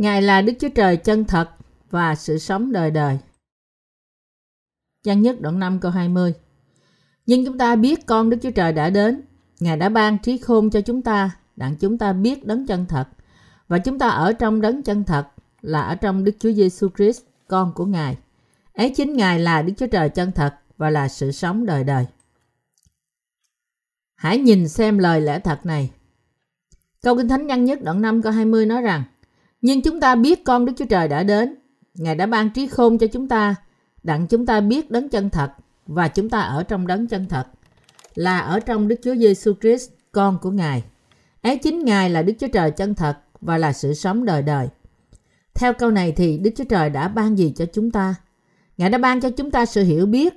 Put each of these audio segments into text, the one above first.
Ngài là Đức Chúa Trời chân thật và sự sống đời đời. Văn nhất đoạn 5 câu 20 Nhưng chúng ta biết con Đức Chúa Trời đã đến. Ngài đã ban trí khôn cho chúng ta, đặng chúng ta biết đấng chân thật. Và chúng ta ở trong đấng chân thật là ở trong Đức Chúa Giêsu Christ, con của Ngài. Ấy chính Ngài là Đức Chúa Trời chân thật và là sự sống đời đời. Hãy nhìn xem lời lẽ thật này. Câu Kinh Thánh nhân nhất đoạn 5 câu 20 nói rằng nhưng chúng ta biết con Đức Chúa Trời đã đến. Ngài đã ban trí khôn cho chúng ta, đặng chúng ta biết đấng chân thật và chúng ta ở trong đấng chân thật là ở trong Đức Chúa Giêsu Christ, con của Ngài. Ấy chính Ngài là Đức Chúa Trời chân thật và là sự sống đời đời. Theo câu này thì Đức Chúa Trời đã ban gì cho chúng ta? Ngài đã ban cho chúng ta sự hiểu biết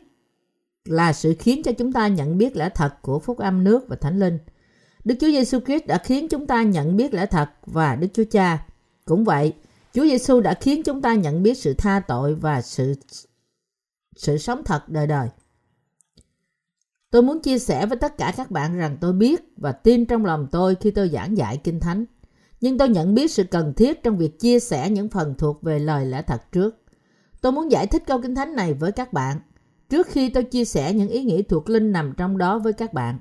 là sự khiến cho chúng ta nhận biết lẽ thật của phúc âm nước và thánh linh. Đức Chúa Giêsu Christ đã khiến chúng ta nhận biết lẽ thật và Đức Chúa Cha. Cũng vậy, Chúa Giêsu đã khiến chúng ta nhận biết sự tha tội và sự sự sống thật đời đời. Tôi muốn chia sẻ với tất cả các bạn rằng tôi biết và tin trong lòng tôi khi tôi giảng dạy Kinh Thánh. Nhưng tôi nhận biết sự cần thiết trong việc chia sẻ những phần thuộc về lời lẽ thật trước. Tôi muốn giải thích câu Kinh Thánh này với các bạn trước khi tôi chia sẻ những ý nghĩa thuộc linh nằm trong đó với các bạn.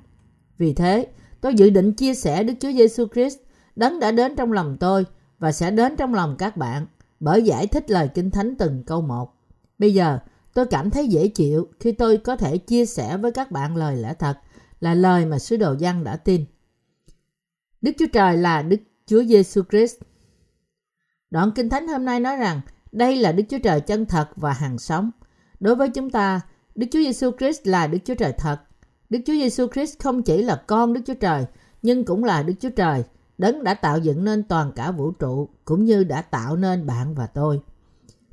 Vì thế, tôi dự định chia sẻ Đức Chúa Giêsu Christ đấng đã đến trong lòng tôi và sẽ đến trong lòng các bạn bởi giải thích lời Kinh Thánh từng câu một. Bây giờ, tôi cảm thấy dễ chịu khi tôi có thể chia sẻ với các bạn lời lẽ thật là lời mà sứ đồ Giăng đã tin. Đức Chúa Trời là Đức Chúa Giêsu Christ. Đoạn Kinh Thánh hôm nay nói rằng đây là Đức Chúa Trời chân thật và hàng sống. Đối với chúng ta, Đức Chúa Giêsu Christ là Đức Chúa Trời thật. Đức Chúa Giêsu Christ không chỉ là con Đức Chúa Trời, nhưng cũng là Đức Chúa Trời, đấng đã tạo dựng nên toàn cả vũ trụ, cũng như đã tạo nên bạn và tôi.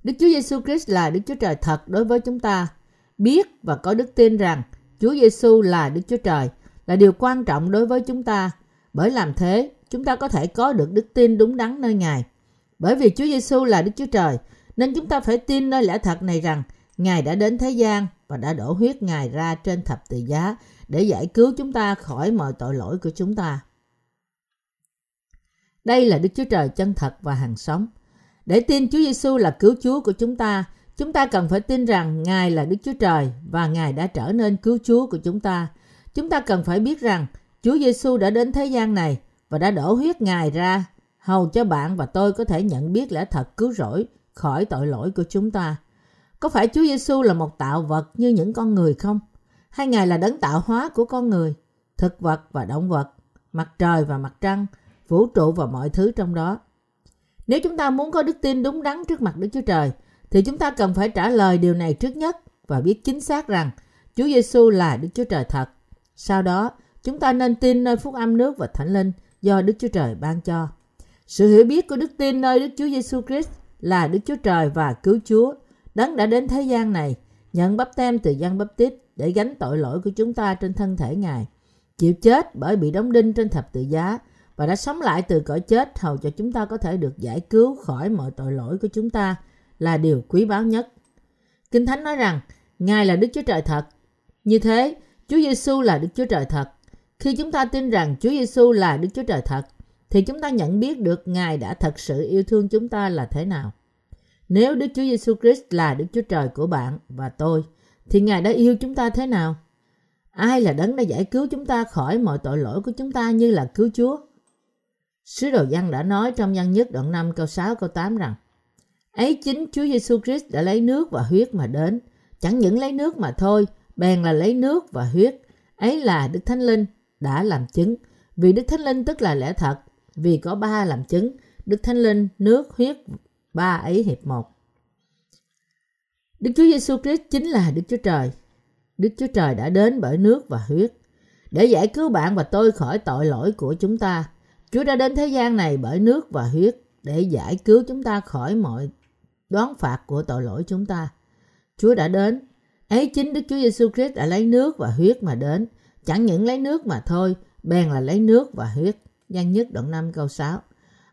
Đức Chúa Giêsu Christ là Đức Chúa Trời thật đối với chúng ta. Biết và có đức tin rằng Chúa Giêsu là Đức Chúa Trời là điều quan trọng đối với chúng ta. Bởi làm thế, chúng ta có thể có được đức tin đúng đắn nơi Ngài. Bởi vì Chúa Giêsu là Đức Chúa Trời, nên chúng ta phải tin nơi lẽ thật này rằng Ngài đã đến thế gian và đã đổ huyết Ngài ra trên thập tự giá để giải cứu chúng ta khỏi mọi tội lỗi của chúng ta. Đây là Đức Chúa Trời chân thật và hàng sống. Để tin Chúa Giêsu là cứu Chúa của chúng ta, chúng ta cần phải tin rằng Ngài là Đức Chúa Trời và Ngài đã trở nên cứu Chúa của chúng ta. Chúng ta cần phải biết rằng Chúa Giêsu đã đến thế gian này và đã đổ huyết Ngài ra hầu cho bạn và tôi có thể nhận biết lẽ thật cứu rỗi khỏi tội lỗi của chúng ta. Có phải Chúa Giêsu là một tạo vật như những con người không? Hay Ngài là đấng tạo hóa của con người, thực vật và động vật, mặt trời và mặt trăng, vũ trụ và mọi thứ trong đó? Nếu chúng ta muốn có đức tin đúng đắn trước mặt Đức Chúa Trời, thì chúng ta cần phải trả lời điều này trước nhất và biết chính xác rằng Chúa Giêsu là Đức Chúa Trời thật. Sau đó, chúng ta nên tin nơi phúc âm nước và thánh linh do Đức Chúa Trời ban cho. Sự hiểu biết của đức tin nơi Đức Chúa Giêsu Christ là Đức Chúa Trời và cứu Chúa, đấng đã đến thế gian này, nhận bắp tem từ dân bắp tít để gánh tội lỗi của chúng ta trên thân thể Ngài, chịu chết bởi bị đóng đinh trên thập tự giá và đã sống lại từ cõi chết hầu cho chúng ta có thể được giải cứu khỏi mọi tội lỗi của chúng ta là điều quý báu nhất. Kinh Thánh nói rằng Ngài là Đức Chúa Trời thật. Như thế, Chúa Giêsu là Đức Chúa Trời thật. Khi chúng ta tin rằng Chúa Giêsu là Đức Chúa Trời thật, thì chúng ta nhận biết được Ngài đã thật sự yêu thương chúng ta là thế nào. Nếu Đức Chúa Giêsu Christ là Đức Chúa Trời của bạn và tôi, thì Ngài đã yêu chúng ta thế nào? Ai là đấng đã giải cứu chúng ta khỏi mọi tội lỗi của chúng ta như là cứu Chúa? Sứ đồ Giăng đã nói trong Giăng nhất đoạn 5 câu 6 câu 8 rằng Ấy chính Chúa Giêsu Christ đã lấy nước và huyết mà đến, chẳng những lấy nước mà thôi, bèn là lấy nước và huyết. Ấy là Đức Thánh Linh đã làm chứng, vì Đức Thánh Linh tức là lẽ thật, vì có ba làm chứng, Đức Thánh Linh, nước, huyết, ba ấy hiệp một. Đức Chúa Giêsu Christ chính là Đức Chúa Trời. Đức Chúa Trời đã đến bởi nước và huyết để giải cứu bạn và tôi khỏi tội lỗi của chúng ta. Chúa đã đến thế gian này bởi nước và huyết để giải cứu chúng ta khỏi mọi đoán phạt của tội lỗi chúng ta. Chúa đã đến. Ấy chính Đức Chúa Giêsu Christ đã lấy nước và huyết mà đến. Chẳng những lấy nước mà thôi, bèn là lấy nước và huyết. Gian nhất đoạn 5 câu 6.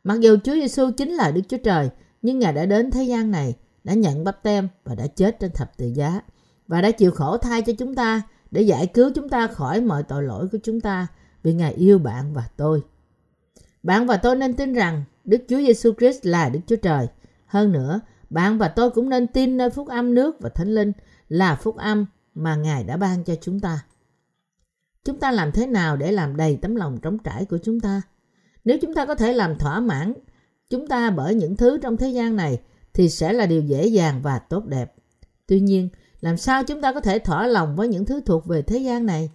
Mặc dù Chúa Giêsu chính là Đức Chúa Trời, nhưng Ngài đã đến thế gian này, đã nhận bắp tem và đã chết trên thập tự giá và đã chịu khổ thay cho chúng ta để giải cứu chúng ta khỏi mọi tội lỗi của chúng ta vì Ngài yêu bạn và tôi. Bạn và tôi nên tin rằng Đức Chúa Giêsu Christ là Đức Chúa Trời. Hơn nữa, bạn và tôi cũng nên tin nơi phúc âm nước và thánh linh là phúc âm mà Ngài đã ban cho chúng ta. Chúng ta làm thế nào để làm đầy tấm lòng trống trải của chúng ta? Nếu chúng ta có thể làm thỏa mãn chúng ta bởi những thứ trong thế gian này thì sẽ là điều dễ dàng và tốt đẹp. Tuy nhiên, làm sao chúng ta có thể thỏa lòng với những thứ thuộc về thế gian này?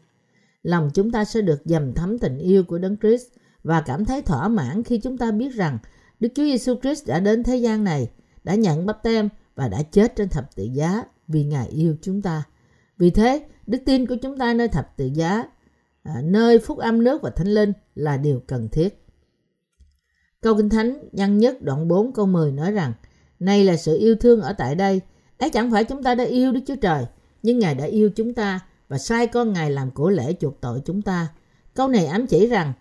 Lòng chúng ta sẽ được dầm thấm tình yêu của Đấng Christ và cảm thấy thỏa mãn khi chúng ta biết rằng Đức Chúa Giêsu Christ đã đến thế gian này, đã nhận bắp tem và đã chết trên thập tự giá vì Ngài yêu chúng ta. Vì thế, đức tin của chúng ta nơi thập tự giá, à, nơi phúc âm nước và thánh linh là điều cần thiết. Câu Kinh Thánh nhân nhất đoạn 4 câu 10 nói rằng Này là sự yêu thương ở tại đây. Ấy chẳng phải chúng ta đã yêu Đức Chúa Trời, nhưng Ngài đã yêu chúng ta và sai con Ngài làm của lễ chuộc tội chúng ta. Câu này ám chỉ rằng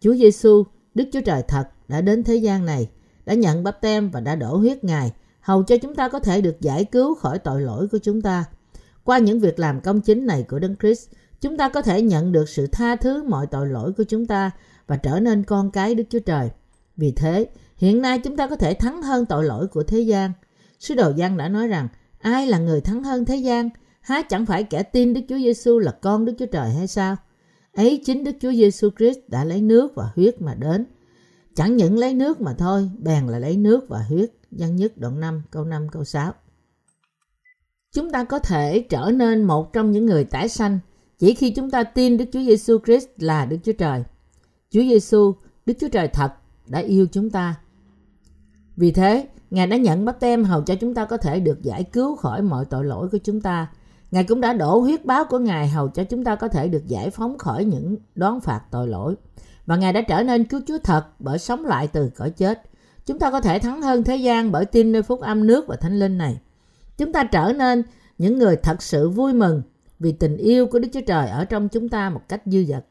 Chúa Giêsu, Đức Chúa Trời thật đã đến thế gian này, đã nhận bắp tem và đã đổ huyết Ngài, hầu cho chúng ta có thể được giải cứu khỏi tội lỗi của chúng ta. Qua những việc làm công chính này của Đấng Christ, chúng ta có thể nhận được sự tha thứ mọi tội lỗi của chúng ta và trở nên con cái Đức Chúa Trời. Vì thế, hiện nay chúng ta có thể thắng hơn tội lỗi của thế gian. Sứ đồ Giăng đã nói rằng, ai là người thắng hơn thế gian? Há chẳng phải kẻ tin Đức Chúa Giêsu là con Đức Chúa Trời hay sao? Ấy chính Đức Chúa Giêsu Christ đã lấy nước và huyết mà đến. Chẳng những lấy nước mà thôi, bèn là lấy nước và huyết. Giăng nhất đoạn 5, câu 5, câu 6. Chúng ta có thể trở nên một trong những người tái sanh chỉ khi chúng ta tin Đức Chúa Giêsu Christ là Đức Chúa Trời. Chúa Giêsu, Đức Chúa Trời thật đã yêu chúng ta. Vì thế, Ngài đã nhận bắp tem hầu cho chúng ta có thể được giải cứu khỏi mọi tội lỗi của chúng ta. Ngài cũng đã đổ huyết báo của Ngài hầu cho chúng ta có thể được giải phóng khỏi những đón phạt tội lỗi. Và Ngài đã trở nên cứu Chúa thật bởi sống lại từ cõi chết. Chúng ta có thể thắng hơn thế gian bởi tin nơi phúc âm nước và thánh linh này. Chúng ta trở nên những người thật sự vui mừng vì tình yêu của Đức Chúa Trời ở trong chúng ta một cách dư dật.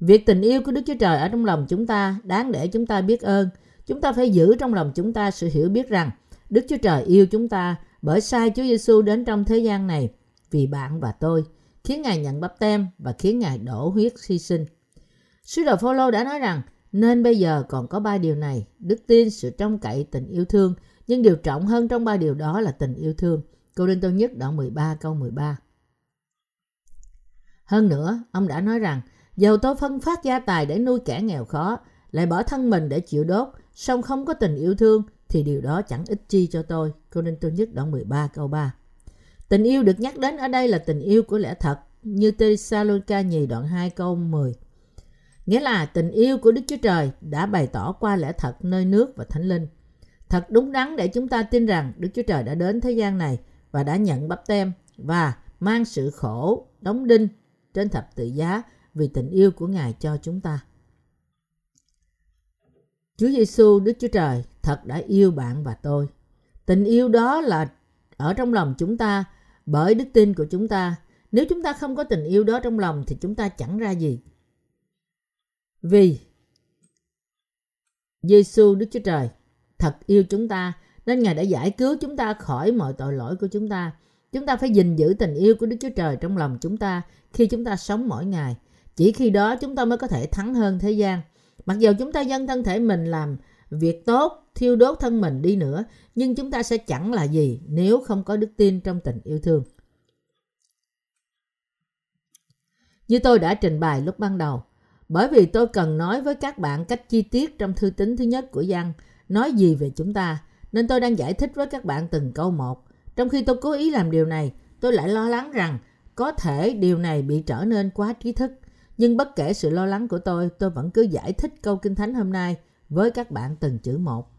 Việc tình yêu của Đức Chúa Trời ở trong lòng chúng ta đáng để chúng ta biết ơn. Chúng ta phải giữ trong lòng chúng ta sự hiểu biết rằng Đức Chúa Trời yêu chúng ta bởi sai Chúa Giêsu đến trong thế gian này vì bạn và tôi, khiến Ngài nhận bắp tem và khiến Ngài đổ huyết hy sinh. Sứ đồ Phaolô đã nói rằng nên bây giờ còn có ba điều này, đức tin, sự trông cậy, tình yêu thương, nhưng điều trọng hơn trong ba điều đó là tình yêu thương. Cô Đinh Tô Nhất đoạn 13 câu 13. Hơn nữa, ông đã nói rằng Dầu tôi phân phát gia tài để nuôi kẻ nghèo khó, lại bỏ thân mình để chịu đốt, song không có tình yêu thương, thì điều đó chẳng ích chi cho tôi. Cô Đinh Tô Nhất đoạn 13 câu 3 Tình yêu được nhắc đến ở đây là tình yêu của lẽ thật, như Thessalonica nhì đoạn 2 câu 10. Nghĩa là tình yêu của Đức Chúa Trời đã bày tỏ qua lẽ thật nơi nước và thánh linh. Thật đúng đắn để chúng ta tin rằng Đức Chúa Trời đã đến thế gian này và đã nhận bắp tem và mang sự khổ, đóng đinh trên thập tự giá vì tình yêu của Ngài cho chúng ta. Chúa Giêsu Đức Chúa Trời thật đã yêu bạn và tôi. Tình yêu đó là ở trong lòng chúng ta bởi đức tin của chúng ta. Nếu chúng ta không có tình yêu đó trong lòng thì chúng ta chẳng ra gì. Vì Giêsu Đức Chúa Trời, thật yêu chúng ta, nên Ngài đã giải cứu chúng ta khỏi mọi tội lỗi của chúng ta. Chúng ta phải gìn giữ tình yêu của Đức Chúa Trời trong lòng chúng ta khi chúng ta sống mỗi ngày. Chỉ khi đó chúng ta mới có thể thắng hơn thế gian. Mặc dù chúng ta dâng thân thể mình làm việc tốt, thiêu đốt thân mình đi nữa, nhưng chúng ta sẽ chẳng là gì nếu không có đức tin trong tình yêu thương. Như tôi đã trình bày lúc ban đầu, bởi vì tôi cần nói với các bạn cách chi tiết trong thư tín thứ nhất của văn nói gì về chúng ta, nên tôi đang giải thích với các bạn từng câu một. Trong khi tôi cố ý làm điều này, tôi lại lo lắng rằng có thể điều này bị trở nên quá trí thức. Nhưng bất kể sự lo lắng của tôi, tôi vẫn cứ giải thích câu Kinh Thánh hôm nay với các bạn từng chữ một.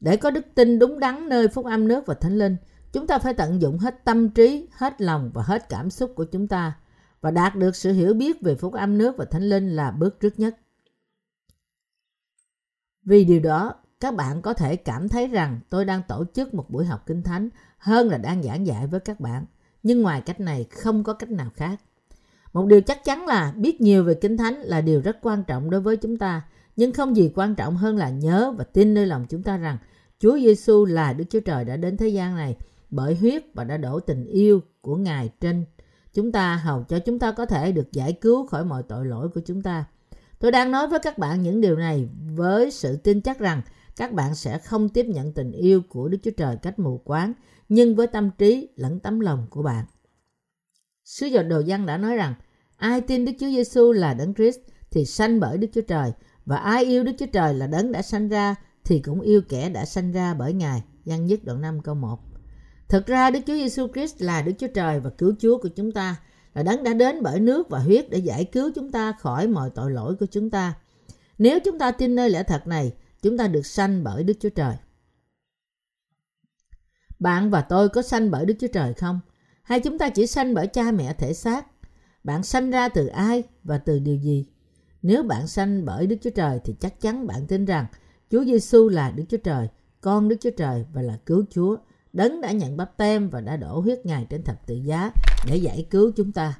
Để có đức tin đúng đắn nơi phúc âm nước và thánh linh, chúng ta phải tận dụng hết tâm trí, hết lòng và hết cảm xúc của chúng ta và đạt được sự hiểu biết về phúc âm nước và thánh linh là bước trước nhất. Vì điều đó, các bạn có thể cảm thấy rằng tôi đang tổ chức một buổi học kinh thánh hơn là đang giảng dạy với các bạn. Nhưng ngoài cách này không có cách nào khác. Một điều chắc chắn là biết nhiều về Kinh Thánh là điều rất quan trọng đối với chúng ta, nhưng không gì quan trọng hơn là nhớ và tin nơi lòng chúng ta rằng Chúa Giêsu là Đức Chúa Trời đã đến thế gian này bởi huyết và đã đổ tình yêu của Ngài trên chúng ta hầu cho chúng ta có thể được giải cứu khỏi mọi tội lỗi của chúng ta. Tôi đang nói với các bạn những điều này với sự tin chắc rằng các bạn sẽ không tiếp nhận tình yêu của Đức Chúa Trời cách mù quáng, nhưng với tâm trí lẫn tấm lòng của bạn. Sứ giờ đồ văn đã nói rằng, ai tin Đức Chúa Giêsu là Đấng Christ thì sanh bởi Đức Chúa Trời, và ai yêu Đức Chúa Trời là Đấng đã sanh ra thì cũng yêu kẻ đã sanh ra bởi Ngài. Văn nhất đoạn 5 câu 1. Thực ra Đức Chúa Giêsu Christ là Đức Chúa Trời và cứu Chúa của chúng ta, là Đấng đã đến bởi nước và huyết để giải cứu chúng ta khỏi mọi tội lỗi của chúng ta. Nếu chúng ta tin nơi lẽ thật này, chúng ta được sanh bởi Đức Chúa Trời. Bạn và tôi có sanh bởi Đức Chúa Trời không? Hay chúng ta chỉ sanh bởi cha mẹ thể xác? Bạn sanh ra từ ai và từ điều gì? Nếu bạn sanh bởi Đức Chúa Trời thì chắc chắn bạn tin rằng Chúa Giêsu là Đức Chúa Trời, con Đức Chúa Trời và là cứu Chúa. Đấng đã nhận bắp tem và đã đổ huyết Ngài trên thập tự giá để giải cứu chúng ta.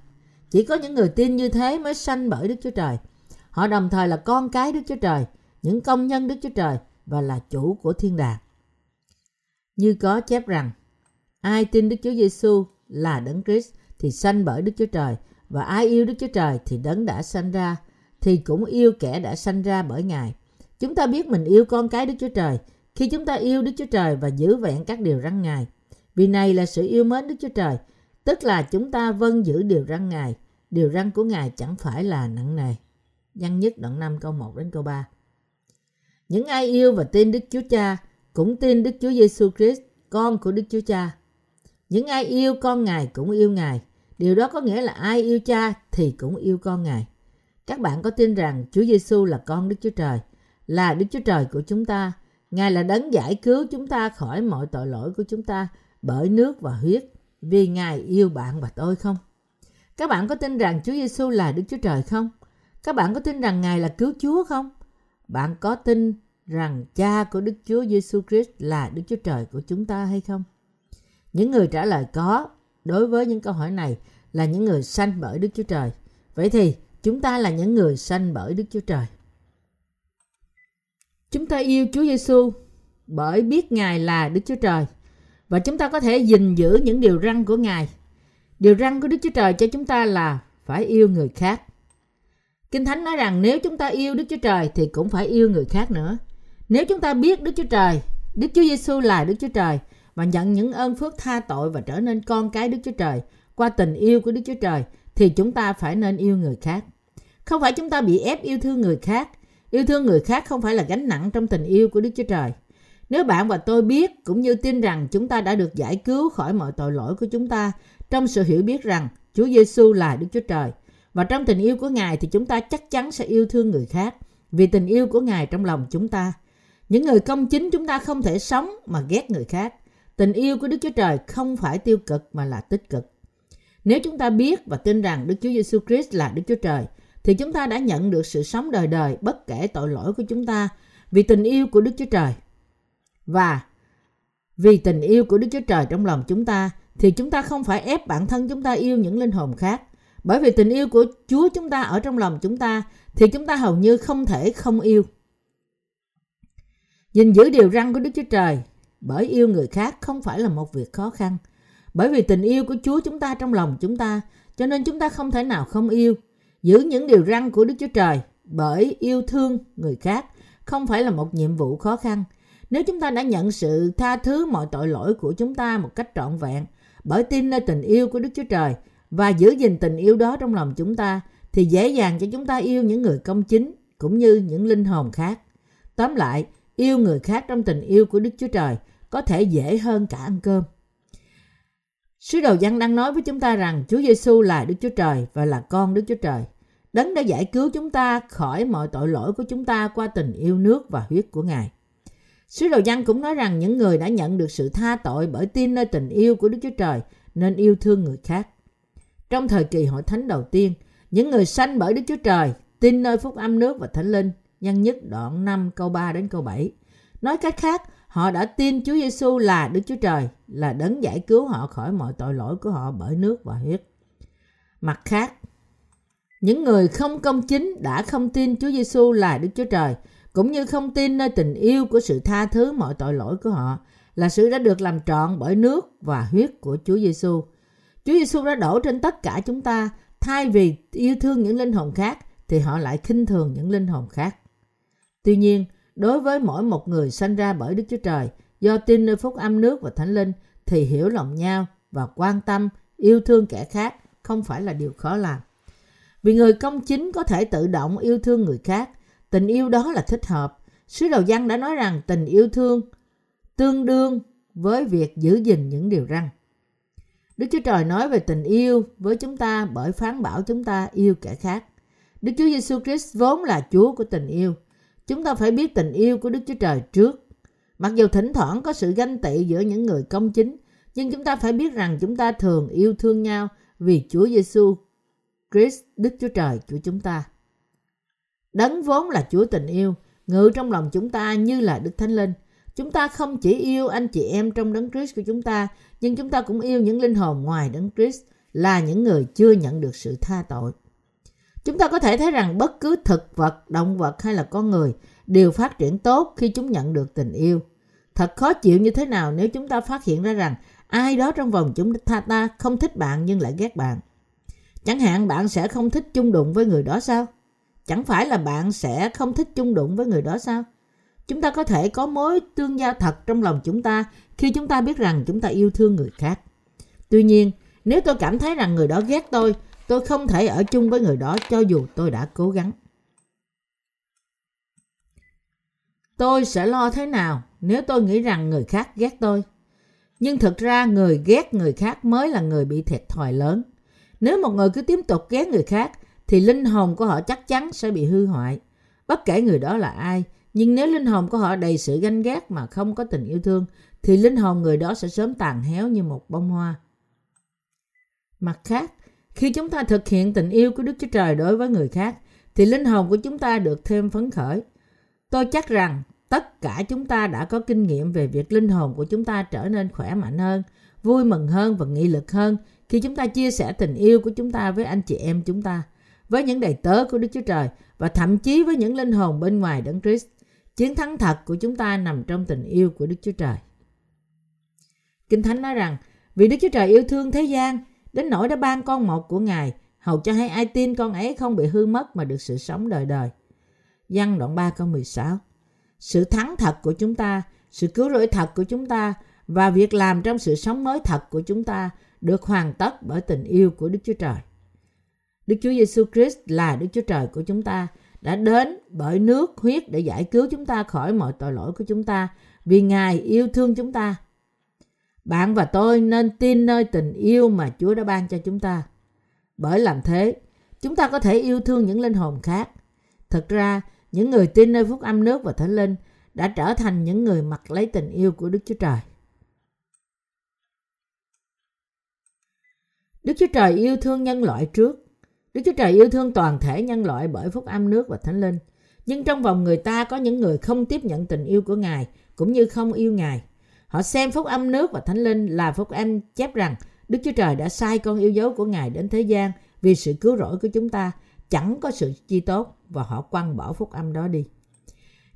Chỉ có những người tin như thế mới sanh bởi Đức Chúa Trời. Họ đồng thời là con cái Đức Chúa Trời, những công nhân Đức Chúa Trời và là chủ của thiên đàng. Như có chép rằng, ai tin Đức Chúa Giêsu là Đấng Christ thì sanh bởi Đức Chúa Trời và ai yêu Đức Chúa Trời thì Đấng đã sanh ra thì cũng yêu kẻ đã sanh ra bởi Ngài. Chúng ta biết mình yêu con cái Đức Chúa Trời khi chúng ta yêu Đức Chúa Trời và giữ vẹn các điều răn Ngài. Vì này là sự yêu mến Đức Chúa Trời, tức là chúng ta vâng giữ điều răn Ngài. Điều răn của Ngài chẳng phải là nặng nề. Văn nhất đoạn 5 câu 1 đến câu 3. Những ai yêu và tin Đức Chúa Cha cũng tin Đức Chúa Giêsu Christ, con của Đức Chúa Cha. Những ai yêu con Ngài cũng yêu Ngài. Điều đó có nghĩa là ai yêu Cha thì cũng yêu con Ngài. Các bạn có tin rằng Chúa Giêsu là con Đức Chúa Trời, là Đức Chúa Trời của chúng ta. Ngài là đấng giải cứu chúng ta khỏi mọi tội lỗi của chúng ta bởi nước và huyết, vì Ngài yêu bạn và tôi không? Các bạn có tin rằng Chúa Giêsu là Đức Chúa Trời không? Các bạn có tin rằng Ngài là cứu Chúa không? Bạn có tin rằng cha của Đức Chúa Giêsu Christ là Đức Chúa Trời của chúng ta hay không? Những người trả lời có đối với những câu hỏi này là những người sanh bởi Đức Chúa Trời. Vậy thì chúng ta là những người sanh bởi Đức Chúa Trời. Chúng ta yêu Chúa Giêsu bởi biết Ngài là Đức Chúa Trời và chúng ta có thể gìn giữ những điều răn của Ngài. Điều răn của Đức Chúa Trời cho chúng ta là phải yêu người khác. Kinh Thánh nói rằng nếu chúng ta yêu Đức Chúa Trời thì cũng phải yêu người khác nữa. Nếu chúng ta biết Đức Chúa Trời, Đức Chúa Giêsu là Đức Chúa Trời và nhận những ơn phước tha tội và trở nên con cái Đức Chúa Trời qua tình yêu của Đức Chúa Trời thì chúng ta phải nên yêu người khác. Không phải chúng ta bị ép yêu thương người khác. Yêu thương người khác không phải là gánh nặng trong tình yêu của Đức Chúa Trời. Nếu bạn và tôi biết cũng như tin rằng chúng ta đã được giải cứu khỏi mọi tội lỗi của chúng ta trong sự hiểu biết rằng Chúa Giêsu là Đức Chúa Trời và trong tình yêu của Ngài thì chúng ta chắc chắn sẽ yêu thương người khác vì tình yêu của Ngài trong lòng chúng ta. Những người công chính chúng ta không thể sống mà ghét người khác. Tình yêu của Đức Chúa Trời không phải tiêu cực mà là tích cực. Nếu chúng ta biết và tin rằng Đức Chúa Giêsu Christ là Đức Chúa Trời, thì chúng ta đã nhận được sự sống đời đời bất kể tội lỗi của chúng ta vì tình yêu của Đức Chúa Trời. Và vì tình yêu của Đức Chúa Trời trong lòng chúng ta thì chúng ta không phải ép bản thân chúng ta yêu những linh hồn khác. Bởi vì tình yêu của Chúa chúng ta ở trong lòng chúng ta thì chúng ta hầu như không thể không yêu. Gìn giữ điều răn của Đức Chúa Trời bởi yêu người khác không phải là một việc khó khăn. Bởi vì tình yêu của Chúa chúng ta trong lòng chúng ta, cho nên chúng ta không thể nào không yêu. Giữ những điều răn của Đức Chúa Trời bởi yêu thương người khác không phải là một nhiệm vụ khó khăn. Nếu chúng ta đã nhận sự tha thứ mọi tội lỗi của chúng ta một cách trọn vẹn bởi tin nơi tình yêu của Đức Chúa Trời và giữ gìn tình yêu đó trong lòng chúng ta thì dễ dàng cho chúng ta yêu những người công chính cũng như những linh hồn khác. Tóm lại, yêu người khác trong tình yêu của Đức Chúa Trời có thể dễ hơn cả ăn cơm. Sứ đồ Giăng đang nói với chúng ta rằng Chúa Giêsu là Đức Chúa Trời và là con Đức Chúa Trời. Đấng đã giải cứu chúng ta khỏi mọi tội lỗi của chúng ta qua tình yêu nước và huyết của Ngài. Sứ đồ Giăng cũng nói rằng những người đã nhận được sự tha tội bởi tin nơi tình yêu của Đức Chúa Trời nên yêu thương người khác. Trong thời kỳ hội thánh đầu tiên, những người sanh bởi Đức Chúa Trời tin nơi phúc âm nước và thánh linh, nhân nhất đoạn 5 câu 3 đến câu 7. Nói cách khác, Họ đã tin Chúa Giêsu là Đức Chúa Trời, là đấng giải cứu họ khỏi mọi tội lỗi của họ bởi nước và huyết. Mặt khác, những người không công chính đã không tin Chúa Giêsu là Đức Chúa Trời, cũng như không tin nơi tình yêu của sự tha thứ mọi tội lỗi của họ, là sự đã được làm trọn bởi nước và huyết của Chúa Giêsu. Chúa Giêsu đã đổ trên tất cả chúng ta, thay vì yêu thương những linh hồn khác thì họ lại khinh thường những linh hồn khác. Tuy nhiên, đối với mỗi một người sanh ra bởi Đức Chúa Trời, do tin nơi phúc âm nước và thánh linh thì hiểu lòng nhau và quan tâm, yêu thương kẻ khác không phải là điều khó làm. Vì người công chính có thể tự động yêu thương người khác, tình yêu đó là thích hợp. Sứ đồ văn đã nói rằng tình yêu thương tương đương với việc giữ gìn những điều răn. Đức Chúa Trời nói về tình yêu với chúng ta bởi phán bảo chúng ta yêu kẻ khác. Đức Chúa Giêsu Christ vốn là Chúa của tình yêu. Chúng ta phải biết tình yêu của Đức Chúa Trời trước. Mặc dù thỉnh thoảng có sự ganh tị giữa những người công chính, nhưng chúng ta phải biết rằng chúng ta thường yêu thương nhau vì Chúa Giêsu Christ Đức Chúa Trời của chúng ta. Đấng vốn là Chúa tình yêu, ngự trong lòng chúng ta như là Đức Thánh Linh. Chúng ta không chỉ yêu anh chị em trong đấng Christ của chúng ta, nhưng chúng ta cũng yêu những linh hồn ngoài đấng Christ là những người chưa nhận được sự tha tội. Chúng ta có thể thấy rằng bất cứ thực vật, động vật hay là con người đều phát triển tốt khi chúng nhận được tình yêu. Thật khó chịu như thế nào nếu chúng ta phát hiện ra rằng ai đó trong vòng chúng ta, ta không thích bạn nhưng lại ghét bạn. Chẳng hạn bạn sẽ không thích chung đụng với người đó sao? Chẳng phải là bạn sẽ không thích chung đụng với người đó sao? Chúng ta có thể có mối tương giao thật trong lòng chúng ta khi chúng ta biết rằng chúng ta yêu thương người khác. Tuy nhiên, nếu tôi cảm thấy rằng người đó ghét tôi, tôi không thể ở chung với người đó cho dù tôi đã cố gắng. Tôi sẽ lo thế nào nếu tôi nghĩ rằng người khác ghét tôi? Nhưng thực ra người ghét người khác mới là người bị thiệt thòi lớn. Nếu một người cứ tiếp tục ghét người khác thì linh hồn của họ chắc chắn sẽ bị hư hoại. Bất kể người đó là ai, nhưng nếu linh hồn của họ đầy sự ganh ghét mà không có tình yêu thương thì linh hồn người đó sẽ sớm tàn héo như một bông hoa. Mặt khác, khi chúng ta thực hiện tình yêu của Đức Chúa Trời đối với người khác thì linh hồn của chúng ta được thêm phấn khởi. Tôi chắc rằng tất cả chúng ta đã có kinh nghiệm về việc linh hồn của chúng ta trở nên khỏe mạnh hơn, vui mừng hơn và nghị lực hơn khi chúng ta chia sẻ tình yêu của chúng ta với anh chị em chúng ta, với những đầy tớ của Đức Chúa Trời và thậm chí với những linh hồn bên ngoài Đấng Christ. Chiến thắng thật của chúng ta nằm trong tình yêu của Đức Chúa Trời. Kinh Thánh nói rằng, vì Đức Chúa Trời yêu thương thế gian, đến nỗi đã ban con một của Ngài, hầu cho hay ai tin con ấy không bị hư mất mà được sự sống đời đời. Văn đoạn 3 câu 16 Sự thắng thật của chúng ta, sự cứu rỗi thật của chúng ta và việc làm trong sự sống mới thật của chúng ta được hoàn tất bởi tình yêu của Đức Chúa Trời. Đức Chúa Giêsu Christ là Đức Chúa Trời của chúng ta, đã đến bởi nước huyết để giải cứu chúng ta khỏi mọi tội lỗi của chúng ta vì Ngài yêu thương chúng ta. Bạn và tôi nên tin nơi tình yêu mà Chúa đã ban cho chúng ta. Bởi làm thế, chúng ta có thể yêu thương những linh hồn khác. thực ra, những người tin nơi phúc âm nước và thánh linh đã trở thành những người mặc lấy tình yêu của Đức Chúa Trời. Đức Chúa Trời yêu thương nhân loại trước. Đức Chúa Trời yêu thương toàn thể nhân loại bởi phúc âm nước và thánh linh. Nhưng trong vòng người ta có những người không tiếp nhận tình yêu của Ngài cũng như không yêu Ngài. Họ xem phúc âm nước và thánh linh là phúc âm chép rằng, Đức Chúa Trời đã sai con yêu dấu của Ngài đến thế gian vì sự cứu rỗi của chúng ta chẳng có sự chi tốt và họ quăng bỏ phúc âm đó đi.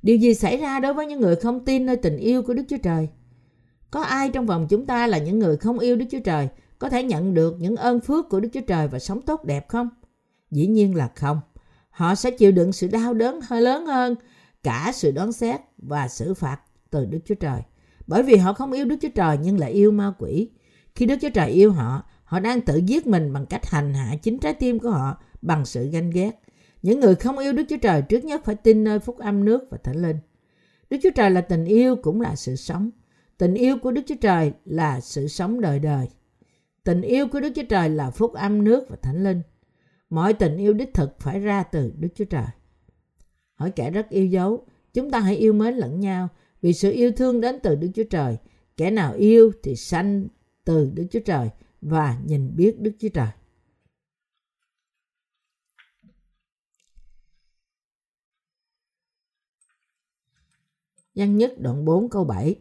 Điều gì xảy ra đối với những người không tin nơi tình yêu của Đức Chúa Trời? Có ai trong vòng chúng ta là những người không yêu Đức Chúa Trời, có thể nhận được những ơn phước của Đức Chúa Trời và sống tốt đẹp không? Dĩ nhiên là không. Họ sẽ chịu đựng sự đau đớn hơi lớn hơn cả sự đoán xét và xử phạt từ Đức Chúa Trời. Bởi vì họ không yêu Đức Chúa Trời nhưng lại yêu ma quỷ. Khi Đức Chúa Trời yêu họ, họ đang tự giết mình bằng cách hành hạ chính trái tim của họ bằng sự ganh ghét. Những người không yêu Đức Chúa Trời trước nhất phải tin nơi phúc âm nước và thánh linh. Đức Chúa Trời là tình yêu cũng là sự sống. Tình yêu của Đức Chúa Trời là sự sống đời đời. Tình yêu của Đức Chúa Trời là phúc âm nước và thánh linh. Mọi tình yêu đích thực phải ra từ Đức Chúa Trời. Hỏi kẻ rất yêu dấu, chúng ta hãy yêu mến lẫn nhau vì sự yêu thương đến từ Đức Chúa Trời. Kẻ nào yêu thì sanh từ Đức Chúa Trời và nhìn biết Đức Chúa Trời. Văn nhất đoạn 4 câu 7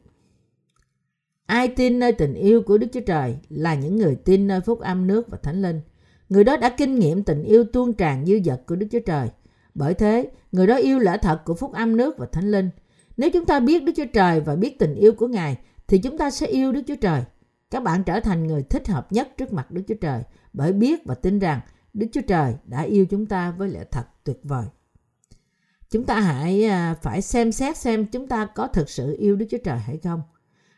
Ai tin nơi tình yêu của Đức Chúa Trời là những người tin nơi phúc âm nước và thánh linh. Người đó đã kinh nghiệm tình yêu tuôn tràn dư dật của Đức Chúa Trời. Bởi thế, người đó yêu lẽ thật của phúc âm nước và thánh linh. Nếu chúng ta biết Đức Chúa Trời và biết tình yêu của Ngài, thì chúng ta sẽ yêu Đức Chúa Trời. Các bạn trở thành người thích hợp nhất trước mặt Đức Chúa Trời bởi biết và tin rằng Đức Chúa Trời đã yêu chúng ta với lẽ thật tuyệt vời. Chúng ta hãy phải xem xét xem chúng ta có thực sự yêu Đức Chúa Trời hay không.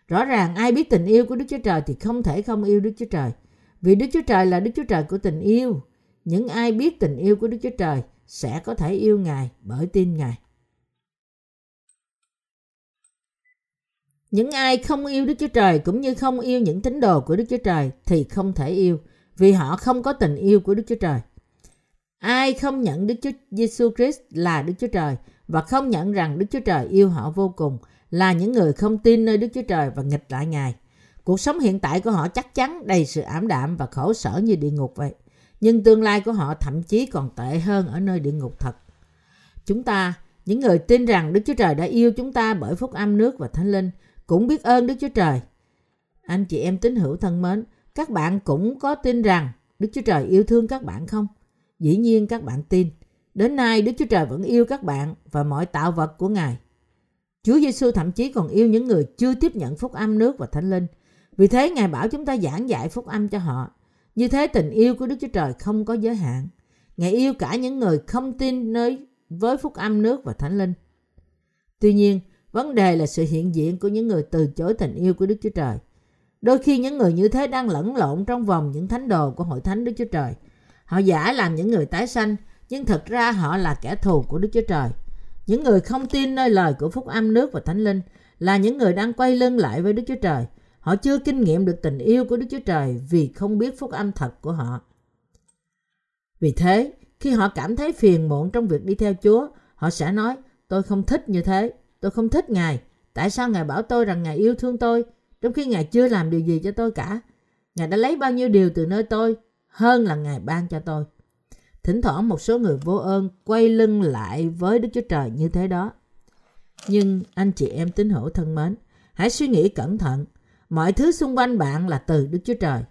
Rõ ràng ai biết tình yêu của Đức Chúa Trời thì không thể không yêu Đức Chúa Trời. Vì Đức Chúa Trời là Đức Chúa Trời của tình yêu. Những ai biết tình yêu của Đức Chúa Trời sẽ có thể yêu Ngài bởi tin Ngài. Những ai không yêu Đức Chúa Trời cũng như không yêu những tín đồ của Đức Chúa Trời thì không thể yêu vì họ không có tình yêu của Đức Chúa Trời. Ai không nhận Đức Chúa Giêsu Christ là Đức Chúa Trời và không nhận rằng Đức Chúa Trời yêu họ vô cùng là những người không tin nơi Đức Chúa Trời và nghịch lại Ngài. Cuộc sống hiện tại của họ chắc chắn đầy sự ảm đạm và khổ sở như địa ngục vậy. Nhưng tương lai của họ thậm chí còn tệ hơn ở nơi địa ngục thật. Chúng ta, những người tin rằng Đức Chúa Trời đã yêu chúng ta bởi phúc âm nước và thánh linh, cũng biết ơn Đức Chúa Trời. Anh chị em tín hữu thân mến, các bạn cũng có tin rằng Đức Chúa Trời yêu thương các bạn không? Dĩ nhiên các bạn tin. Đến nay Đức Chúa Trời vẫn yêu các bạn và mọi tạo vật của Ngài. Chúa Giêsu thậm chí còn yêu những người chưa tiếp nhận phúc âm nước và thánh linh. Vì thế Ngài bảo chúng ta giảng dạy phúc âm cho họ. Như thế tình yêu của Đức Chúa Trời không có giới hạn. Ngài yêu cả những người không tin nơi với phúc âm nước và thánh linh. Tuy nhiên, vấn đề là sự hiện diện của những người từ chối tình yêu của Đức Chúa Trời. Đôi khi những người như thế đang lẫn lộn trong vòng những thánh đồ của hội thánh Đức Chúa Trời. Họ giả làm những người tái sanh, nhưng thật ra họ là kẻ thù của Đức Chúa Trời. Những người không tin nơi lời của phúc âm nước và thánh linh là những người đang quay lưng lại với Đức Chúa Trời. Họ chưa kinh nghiệm được tình yêu của Đức Chúa Trời vì không biết phúc âm thật của họ. Vì thế, khi họ cảm thấy phiền muộn trong việc đi theo Chúa, họ sẽ nói, tôi không thích như thế, tôi không thích Ngài. Tại sao Ngài bảo tôi rằng Ngài yêu thương tôi, trong khi Ngài chưa làm điều gì cho tôi cả? Ngài đã lấy bao nhiêu điều từ nơi tôi, hơn là Ngài ban cho tôi. Thỉnh thoảng một số người vô ơn quay lưng lại với Đức Chúa Trời như thế đó. Nhưng anh chị em tín hữu thân mến, hãy suy nghĩ cẩn thận. Mọi thứ xung quanh bạn là từ Đức Chúa Trời.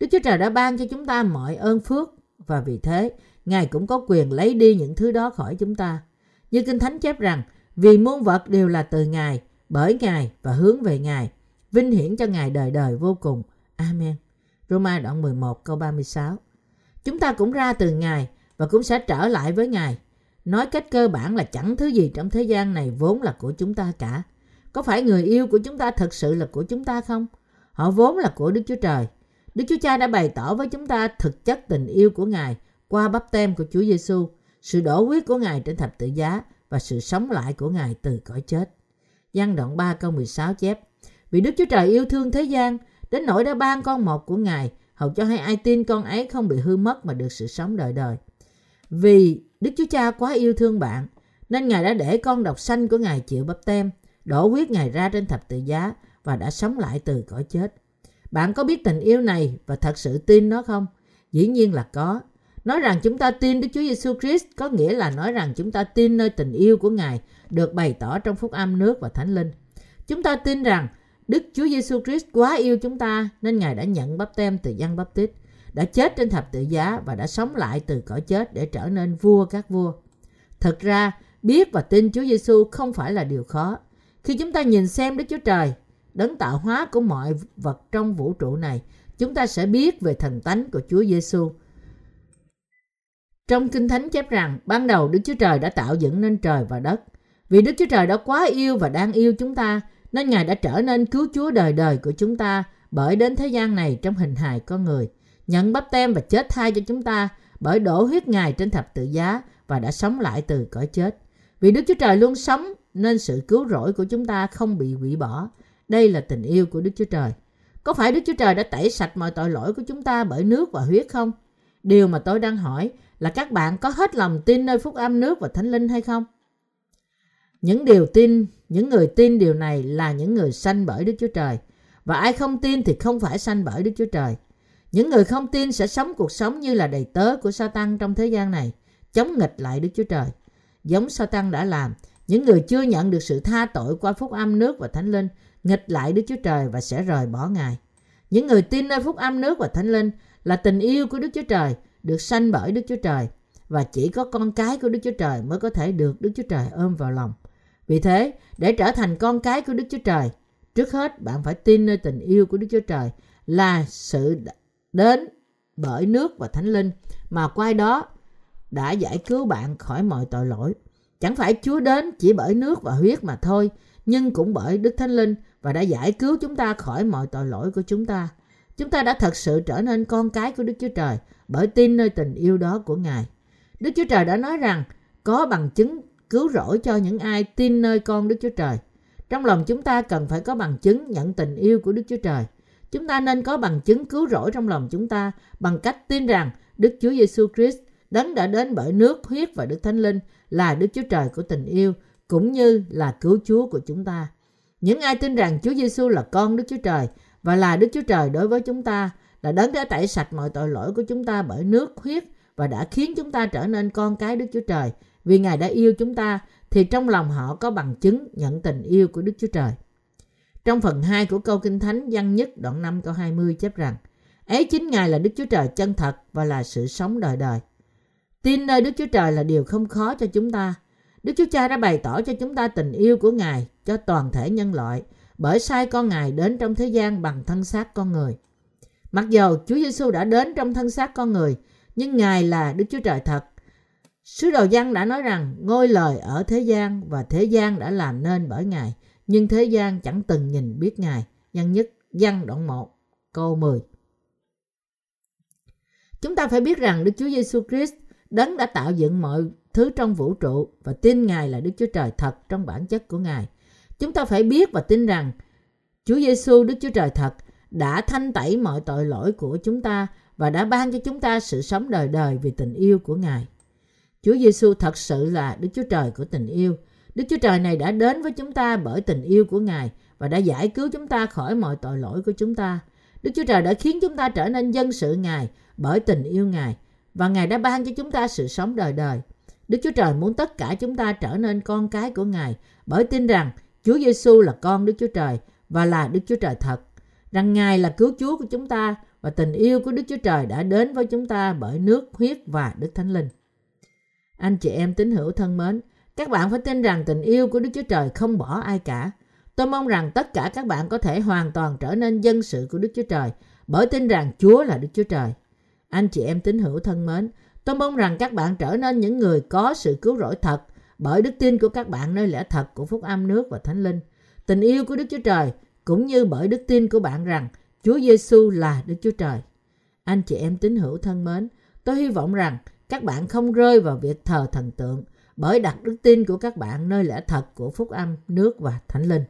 Đức Chúa Trời đã ban cho chúng ta mọi ơn phước và vì thế Ngài cũng có quyền lấy đi những thứ đó khỏi chúng ta. Như Kinh Thánh chép rằng, vì muôn vật đều là từ Ngài, bởi Ngài và hướng về Ngài. Vinh hiển cho Ngài đời đời vô cùng. Amen. Roma đoạn 11 câu 36 Chúng ta cũng ra từ Ngài và cũng sẽ trở lại với Ngài. Nói cách cơ bản là chẳng thứ gì trong thế gian này vốn là của chúng ta cả. Có phải người yêu của chúng ta thật sự là của chúng ta không? Họ vốn là của Đức Chúa Trời. Đức Chúa Cha đã bày tỏ với chúng ta thực chất tình yêu của Ngài qua bắp tem của Chúa Giêsu, sự đổ huyết của Ngài trên thập tự giá và sự sống lại của Ngài từ cõi chết. Giăng đoạn 3 câu 16 chép Vì Đức Chúa Trời yêu thương thế gian, đến nỗi đã ban con một của Ngài, hầu cho hay ai tin con ấy không bị hư mất mà được sự sống đời đời. Vì Đức Chúa Cha quá yêu thương bạn, nên Ngài đã để con độc sanh của Ngài chịu bắp tem, đổ huyết Ngài ra trên thập tự giá và đã sống lại từ cõi chết. Bạn có biết tình yêu này và thật sự tin nó không? Dĩ nhiên là có. Nói rằng chúng ta tin Đức Chúa Giêsu Christ có nghĩa là nói rằng chúng ta tin nơi tình yêu của Ngài được bày tỏ trong phúc âm nước và thánh linh. Chúng ta tin rằng Đức Chúa Giêsu Christ quá yêu chúng ta nên Ngài đã nhận bắp tem từ dân bắp tít, đã chết trên thập tự giá và đã sống lại từ cõi chết để trở nên vua các vua. Thật ra, biết và tin Chúa Giêsu không phải là điều khó. Khi chúng ta nhìn xem Đức Chúa Trời, đấng tạo hóa của mọi vật trong vũ trụ này, chúng ta sẽ biết về thần tánh của Chúa Giêsu. Trong Kinh Thánh chép rằng, ban đầu Đức Chúa Trời đã tạo dựng nên trời và đất. Vì Đức Chúa Trời đã quá yêu và đang yêu chúng ta, nên Ngài đã trở nên cứu Chúa đời đời của chúng ta bởi đến thế gian này trong hình hài con người, nhận bắp tem và chết thay cho chúng ta bởi đổ huyết Ngài trên thập tự giá và đã sống lại từ cõi chết. Vì Đức Chúa Trời luôn sống nên sự cứu rỗi của chúng ta không bị hủy bỏ. Đây là tình yêu của Đức Chúa Trời. Có phải Đức Chúa Trời đã tẩy sạch mọi tội lỗi của chúng ta bởi nước và huyết không? Điều mà tôi đang hỏi là các bạn có hết lòng tin nơi phúc âm nước và thánh linh hay không? Những điều tin, những người tin điều này là những người sanh bởi Đức Chúa Trời. Và ai không tin thì không phải sanh bởi Đức Chúa Trời. Những người không tin sẽ sống cuộc sống như là đầy tớ của Satan trong thế gian này, chống nghịch lại Đức Chúa Trời. Giống Satan đã làm, những người chưa nhận được sự tha tội qua phúc âm nước và thánh linh, nghịch lại Đức Chúa Trời và sẽ rời bỏ Ngài. Những người tin nơi phúc âm nước và thánh linh là tình yêu của Đức Chúa Trời, được sanh bởi Đức Chúa Trời và chỉ có con cái của Đức Chúa Trời mới có thể được Đức Chúa Trời ôm vào lòng. Vì thế, để trở thành con cái của Đức Chúa Trời, trước hết bạn phải tin nơi tình yêu của Đức Chúa Trời là sự đến bởi nước và thánh linh mà qua đó đã giải cứu bạn khỏi mọi tội lỗi. Chẳng phải Chúa đến chỉ bởi nước và huyết mà thôi, nhưng cũng bởi Đức Thánh Linh và đã giải cứu chúng ta khỏi mọi tội lỗi của chúng ta. Chúng ta đã thật sự trở nên con cái của Đức Chúa Trời bởi tin nơi tình yêu đó của Ngài. Đức Chúa Trời đã nói rằng có bằng chứng cứu rỗi cho những ai tin nơi con Đức Chúa Trời. Trong lòng chúng ta cần phải có bằng chứng nhận tình yêu của Đức Chúa Trời. Chúng ta nên có bằng chứng cứu rỗi trong lòng chúng ta bằng cách tin rằng Đức Chúa Giêsu Christ đấng đã đến bởi nước, huyết và Đức Thánh Linh là Đức Chúa Trời của tình yêu cũng như là cứu Chúa của chúng ta. Những ai tin rằng Chúa Giêsu là con Đức Chúa Trời và là Đức Chúa Trời đối với chúng ta là đấng đã tẩy sạch mọi tội lỗi của chúng ta bởi nước, huyết và đã khiến chúng ta trở nên con cái Đức Chúa Trời vì Ngài đã yêu chúng ta thì trong lòng họ có bằng chứng nhận tình yêu của Đức Chúa Trời. Trong phần 2 của câu Kinh Thánh văn nhất đoạn 5 câu 20 chép rằng Ấy chính Ngài là Đức Chúa Trời chân thật và là sự sống đời đời. Tin nơi Đức Chúa Trời là điều không khó cho chúng ta. Đức Chúa Cha đã bày tỏ cho chúng ta tình yêu của Ngài cho toàn thể nhân loại bởi sai con Ngài đến trong thế gian bằng thân xác con người. Mặc dù Chúa Giêsu đã đến trong thân xác con người, nhưng Ngài là Đức Chúa Trời thật. Sứ đồ Giăng đã nói rằng ngôi lời ở thế gian và thế gian đã làm nên bởi Ngài, nhưng thế gian chẳng từng nhìn biết Ngài. Giăng nhất Giăng đoạn 1 câu 10 Chúng ta phải biết rằng Đức Chúa Giêsu Christ đấng đã tạo dựng mọi thứ trong vũ trụ và tin Ngài là Đức Chúa Trời thật trong bản chất của Ngài. Chúng ta phải biết và tin rằng Chúa Giêsu Đức Chúa Trời thật đã thanh tẩy mọi tội lỗi của chúng ta và đã ban cho chúng ta sự sống đời đời vì tình yêu của Ngài. Chúa Giêsu thật sự là Đức Chúa Trời của tình yêu. Đức Chúa Trời này đã đến với chúng ta bởi tình yêu của Ngài và đã giải cứu chúng ta khỏi mọi tội lỗi của chúng ta. Đức Chúa Trời đã khiến chúng ta trở nên dân sự Ngài bởi tình yêu Ngài và Ngài đã ban cho chúng ta sự sống đời đời. Đức Chúa Trời muốn tất cả chúng ta trở nên con cái của Ngài bởi tin rằng Chúa Giêsu là con Đức Chúa Trời và là Đức Chúa Trời thật, rằng Ngài là cứu Chúa của chúng ta và tình yêu của Đức Chúa Trời đã đến với chúng ta bởi nước, huyết và Đức Thánh Linh. Anh chị em tín hữu thân mến, các bạn phải tin rằng tình yêu của Đức Chúa Trời không bỏ ai cả. Tôi mong rằng tất cả các bạn có thể hoàn toàn trở nên dân sự của Đức Chúa Trời bởi tin rằng Chúa là Đức Chúa Trời. Anh chị em tín hữu thân mến, tôi mong rằng các bạn trở nên những người có sự cứu rỗi thật bởi đức tin của các bạn nơi lẽ thật của phúc âm nước và thánh linh. Tình yêu của Đức Chúa Trời cũng như bởi đức tin của bạn rằng Chúa Giêsu là Đức Chúa Trời. Anh chị em tín hữu thân mến, tôi hy vọng rằng các bạn không rơi vào việc thờ thần tượng bởi đặt đức tin của các bạn nơi lẽ thật của phúc âm, nước và thánh linh.